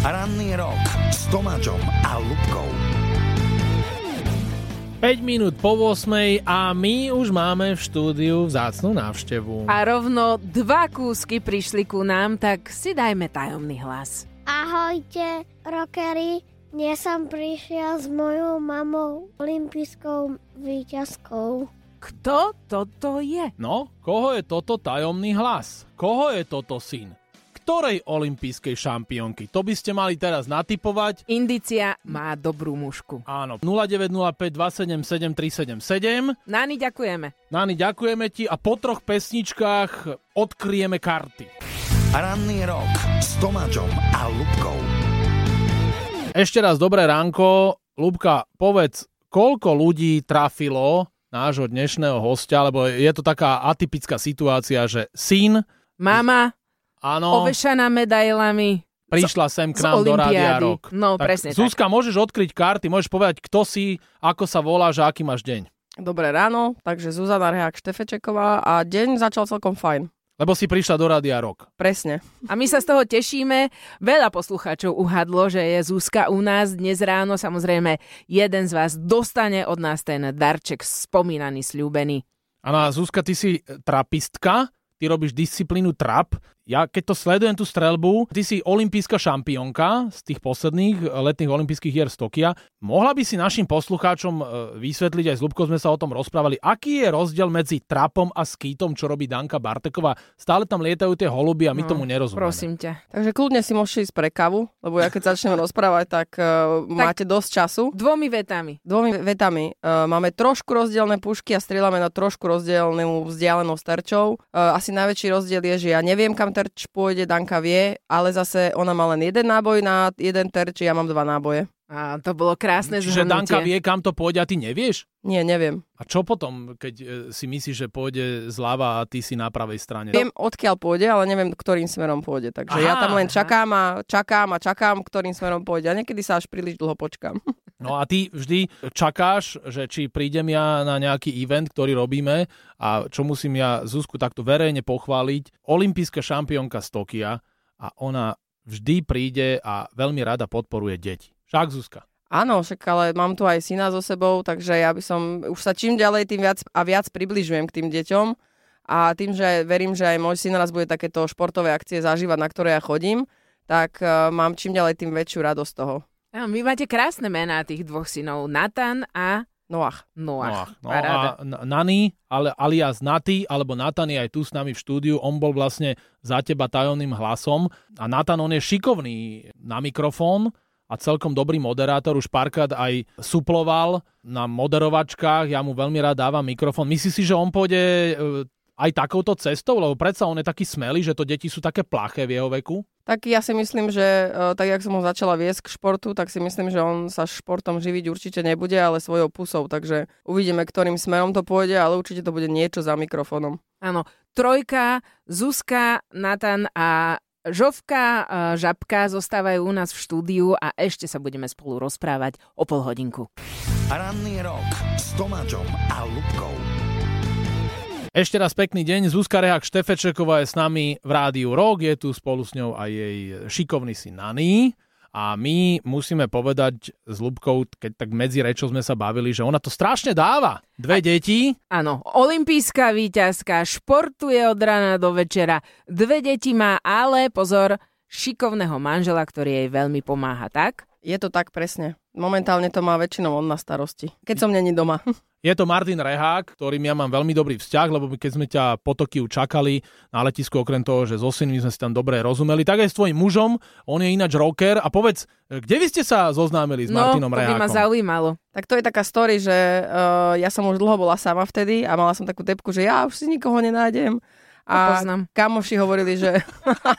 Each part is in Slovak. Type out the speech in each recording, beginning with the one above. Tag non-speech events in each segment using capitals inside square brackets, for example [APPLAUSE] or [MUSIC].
Ranný rok s Tomáčom a Lubkou. 5 minút po 8 a my už máme v štúdiu vzácnú návštevu. A rovno dva kúsky prišli ku nám, tak si dajme tajomný hlas. Ahojte, rockery. Dnes som prišiel s mojou mamou, olympijskou výťazkou. Kto toto je? No, koho je toto tajomný hlas? Koho je toto syn? Ktorej olympijskej šampiónky? To by ste mali teraz natypovať. Indicia má dobrú mušku. Áno, 0905 277 377. Nani, ďakujeme. Nani, ďakujeme ti a po troch pesničkách odkryjeme karty. Ranný rok s Tomáčom a Lubkou. Ešte raz dobré ránko. Lubka, povedz, koľko ľudí trafilo nášho dnešného hostia, lebo je to taká atypická situácia, že syn, Mama, áno, ovešaná medailami. prišla sem k nám do. Rádia Rock. No, tak, presne tak. Zuzka, môžeš odkryť karty, môžeš povedať, kto si, ako sa voláš a aký máš deň. Dobré ráno, takže Zuzana Rehák Štefečeková a deň začal celkom fajn. Lebo si prišla do Rádia Rock. Presne. A my sa z toho tešíme. Veľa poslucháčov uhadlo, že je Zuzka u nás dnes ráno. Samozrejme, jeden z vás dostane od nás ten darček spomínaný, sľúbený. Áno, Zuzka, ty si trapistka, ty robíš disciplínu trap. Ja keď to sledujem tú strelbu, ty si olimpijská šampiónka z tých posledných letných olympijských hier z Tokia. Mohla by si našim poslucháčom e, vysvetliť, aj s Lubkou sme sa o tom rozprávali, aký je rozdiel medzi trapom a skýtom, čo robí Danka Barteková. Stále tam lietajú tie holuby a my No, tomu nerozumieme. Prosím ťa. Takže kľudne si môžete ísť pre kavu, lebo ja keď začnem rozprávať, tak, uh, máte dosť času. Dvomi vetami. Dvomi vetami. Uh, máme trošku rozdielne pušky a strieľame na trošku rozdielnú vzdialenosť terčov. Uh, asi najväčší rozdiel je, že ja neviem, kam terč pôjde, Danka vie, ale zase ona má len jeden náboj na jeden terč, ja mám dva náboje. A to bolo krásne Čiže zhrnutie. Danka vie, kam to pôjde a ty nevieš? Nie, neviem. A čo potom, keď e, si myslíš, že pôjde zľava a ty si na pravej strane? Viem, odkiaľ pôjde, ale neviem, ktorým smerom pôjde. Takže ja Aha, tam len aha. čakám a čakám a čakám, ktorým smerom pôjde. A niekedy sa až príliš dlho počkám. [LAUGHS] No a ty vždy čakáš, že či prídem ja na nejaký event, ktorý robíme a čo musím ja Zuzku takto verejne pochváliť. Olympijská šampiónka z Tokia a ona vždy príde a veľmi rada podporuje deti. Však Zuzka. Áno, však ale mám tu aj syna so sebou, takže ja by som už sa čím ďalej tým viac a viac približujem k tým deťom a tým, že verím, že aj môj syn raz bude takéto športové akcie zažívať, na ktoré ja chodím, tak uh, mám čím ďalej tým väčšiu radosť toho. Vy máte krásne mená tých dvoch synov. Nathan a Noach. Noach. No, Paráda. a Nani, ale alias Naty, alebo Natan je aj tu s nami v štúdiu, on bol vlastne za teba tajomným hlasom a Natan, on je šikovný na mikrofón a celkom dobrý moderátor, už párkrát aj suploval na moderovačkách, ja mu veľmi rád dávam mikrofón. Myslíš si, že on pôjde e, aj takouto cestou, lebo predsa on je taký smelý, že to deti sú také plaché v jeho veku? Tak ja si myslím, že uh, tak, jak som ho začala viesť k športu, tak si myslím, že on sa športom živiť určite nebude, ale svojou pusou. Takže uvidíme, ktorým smerom to pôjde, ale určite to bude niečo za mikrofónom. Áno, trojka, Zuzka, Nathan a Žovka, e, Žabka zostávajú u nás v štúdiu a ešte sa budeme spolu rozprávať o pol hodinku. Ranný rok s Tomáčom a Lubkou. Ešte raz pekný deň, Zuzka Rehák Štefečeková je s nami v rádiu Rock, je tu spolu s ňou aj jej šikovný syn Nani. A my musíme povedať s Lubkou, keď tak medzi rečou sme sa bavili, že ona to strašne dáva. Dve deti, Áno, olimpijská víťazka, športuje od rána do večera, dve deti má, ale pozor, šikovného manžela, ktorý jej veľmi pomáha, tak? Je to tak presne. Momentálne to má väčšinou on na starosti. Keď som není doma. [LAUGHS] Je to Martin Rehák, ktorým ja mám veľmi dobrý vzťah, lebo keď sme ťa po Tokiu čakali na letisku, okrem toho, že so synmi sme si tam dobre rozumeli, tak aj s tvojim mužom, on je ináč rocker. A povedz, kde vy ste sa zoznámili s no, Martinom to by ma Rehákom? zaujímalo. Tak to je taká story, že uh, ja som už dlho bola sama vtedy a mala som takú tepku, že ja už si nikoho nenájdem. To poznám. kamoši hovorili, že,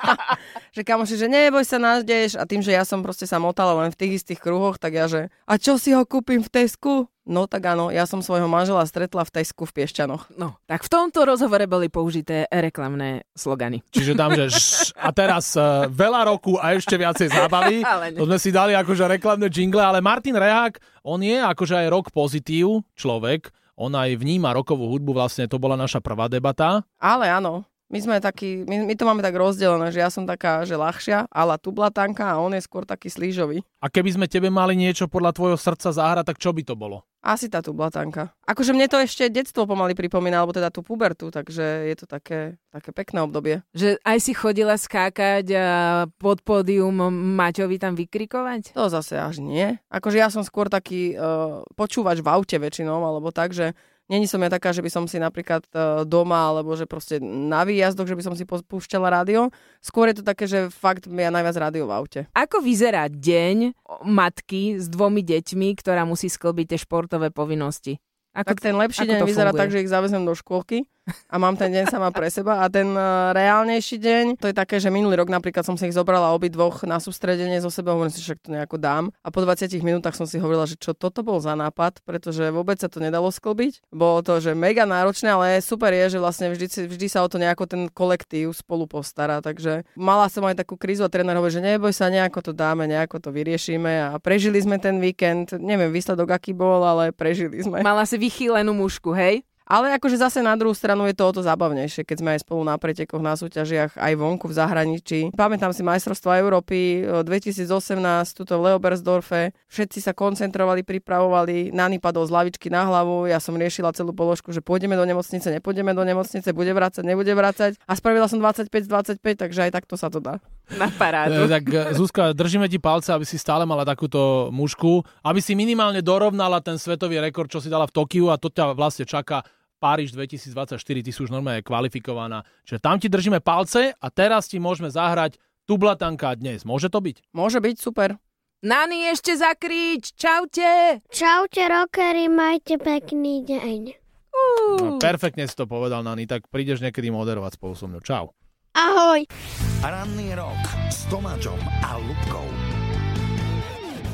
[LAUGHS] že kamoši, že neboj sa, nájdeš. A tým, že ja som proste sa motala len v tých istých kruhoch, tak ja, že a čo si ho kúpim v Tesku? No tak áno, ja som svojho manžela stretla v Tesku v Piešťanoch. No, tak v tomto rozhovore boli použité reklamné slogany. Čiže tam, že šš, a teraz uh, veľa roku a ešte viacej zábavy. [LAUGHS] To sme si dali akože reklamné jingle, ale Martin Rehák, on je akože aj rok pozitív človek, on aj vníma rokovú hudbu, vlastne to bola naša prvá debata. Ale áno, My sme takí, my, my to máme tak rozdelené, že ja som taká, že ľahšia, ale tublatanka a on je skôr taký slížový. A keby sme tebe mali niečo podľa tvojho srdca zahrať, tak čo by to bolo? Asi tá tublatanka. Akože mne to ešte detstvo pomaly pripomína, alebo teda tú pubertu, takže je to také, také pekné obdobie. Že aj si chodila skákať a pod pódium Maťovi tam vykrikovať? To zase až nie. Akože ja som skôr taký uh, počúvač v aute väčšinou, alebo tak, že Není som ja taká, že by som si napríklad e, doma alebo že proste na výjazdoch, že by som si púšťala rádio. Skôr je to také, že fakt ja najviac rádio v aute. Ako vyzerá deň matky s dvomi deťmi, ktorá musí sklbiť tie športové povinnosti? Ako, tak ten lepší deň vyzerá funguje? tak, že ich zavezem do škôlky a mám ten deň sama pre seba. A ten uh, reálnejší deň, to je také, že minulý rok napríklad som si ich zobrala obi dvoch na sústredenie zo seba, hovorím si, však to nejako dám. A po 20 minútach som si hovorila, že čo toto bol za nápad, pretože vôbec sa to nedalo sklbiť. Bolo to, že mega náročné, ale super je, že vlastne vždy, vždy sa o to nejako ten kolektív spolu postará. Takže mala som aj takú krízu a tréner hovorí, že neboj sa, nejako to dáme, nejako to vyriešime a prežili sme ten víkend. Neviem výsledok aký bol, ale prežili sme. Mala si vychýlenú mušku, hej? Ale akože zase na druhú stranu je to o to zábavnejšie, keď sme aj spolu na pretekoch, na súťažiach, aj vonku v zahraničí. Pamätám si majstrovstvo Európy 2018, tuto v Leobersdorfe. Všetci sa koncentrovali, pripravovali, Nani padol z lavičky na hlavu, ja som riešila celú položku, že pôjdeme do nemocnice, nepôjdeme do nemocnice, bude vrácať, nebude vrácať. A spravila som 25 25, takže aj takto sa to dá. Na parádu. E, tak e, Zuzka, držíme ti palce, aby si stále mala takúto mužku, aby si minimálne dorovnala ten svetový rekord, čo si dala v Tokiu a to ťa vlastne čaká Páriž 2024, ty si už normálne kvalifikovaná. Čiže tam ti držíme palce a teraz ti môžeme zahrať Tublatanka dnes. Môže to byť? Môže byť, super. Nani, ešte zakrič. Čaute. Čaute, rockery, majte pekný deň. Uh. No, perfektne si to povedal, Nani, tak prídeš niekedy moderovať spolu so mnou. Čau. Ahoj. Ranný rok s Tomáčom a Lubkou.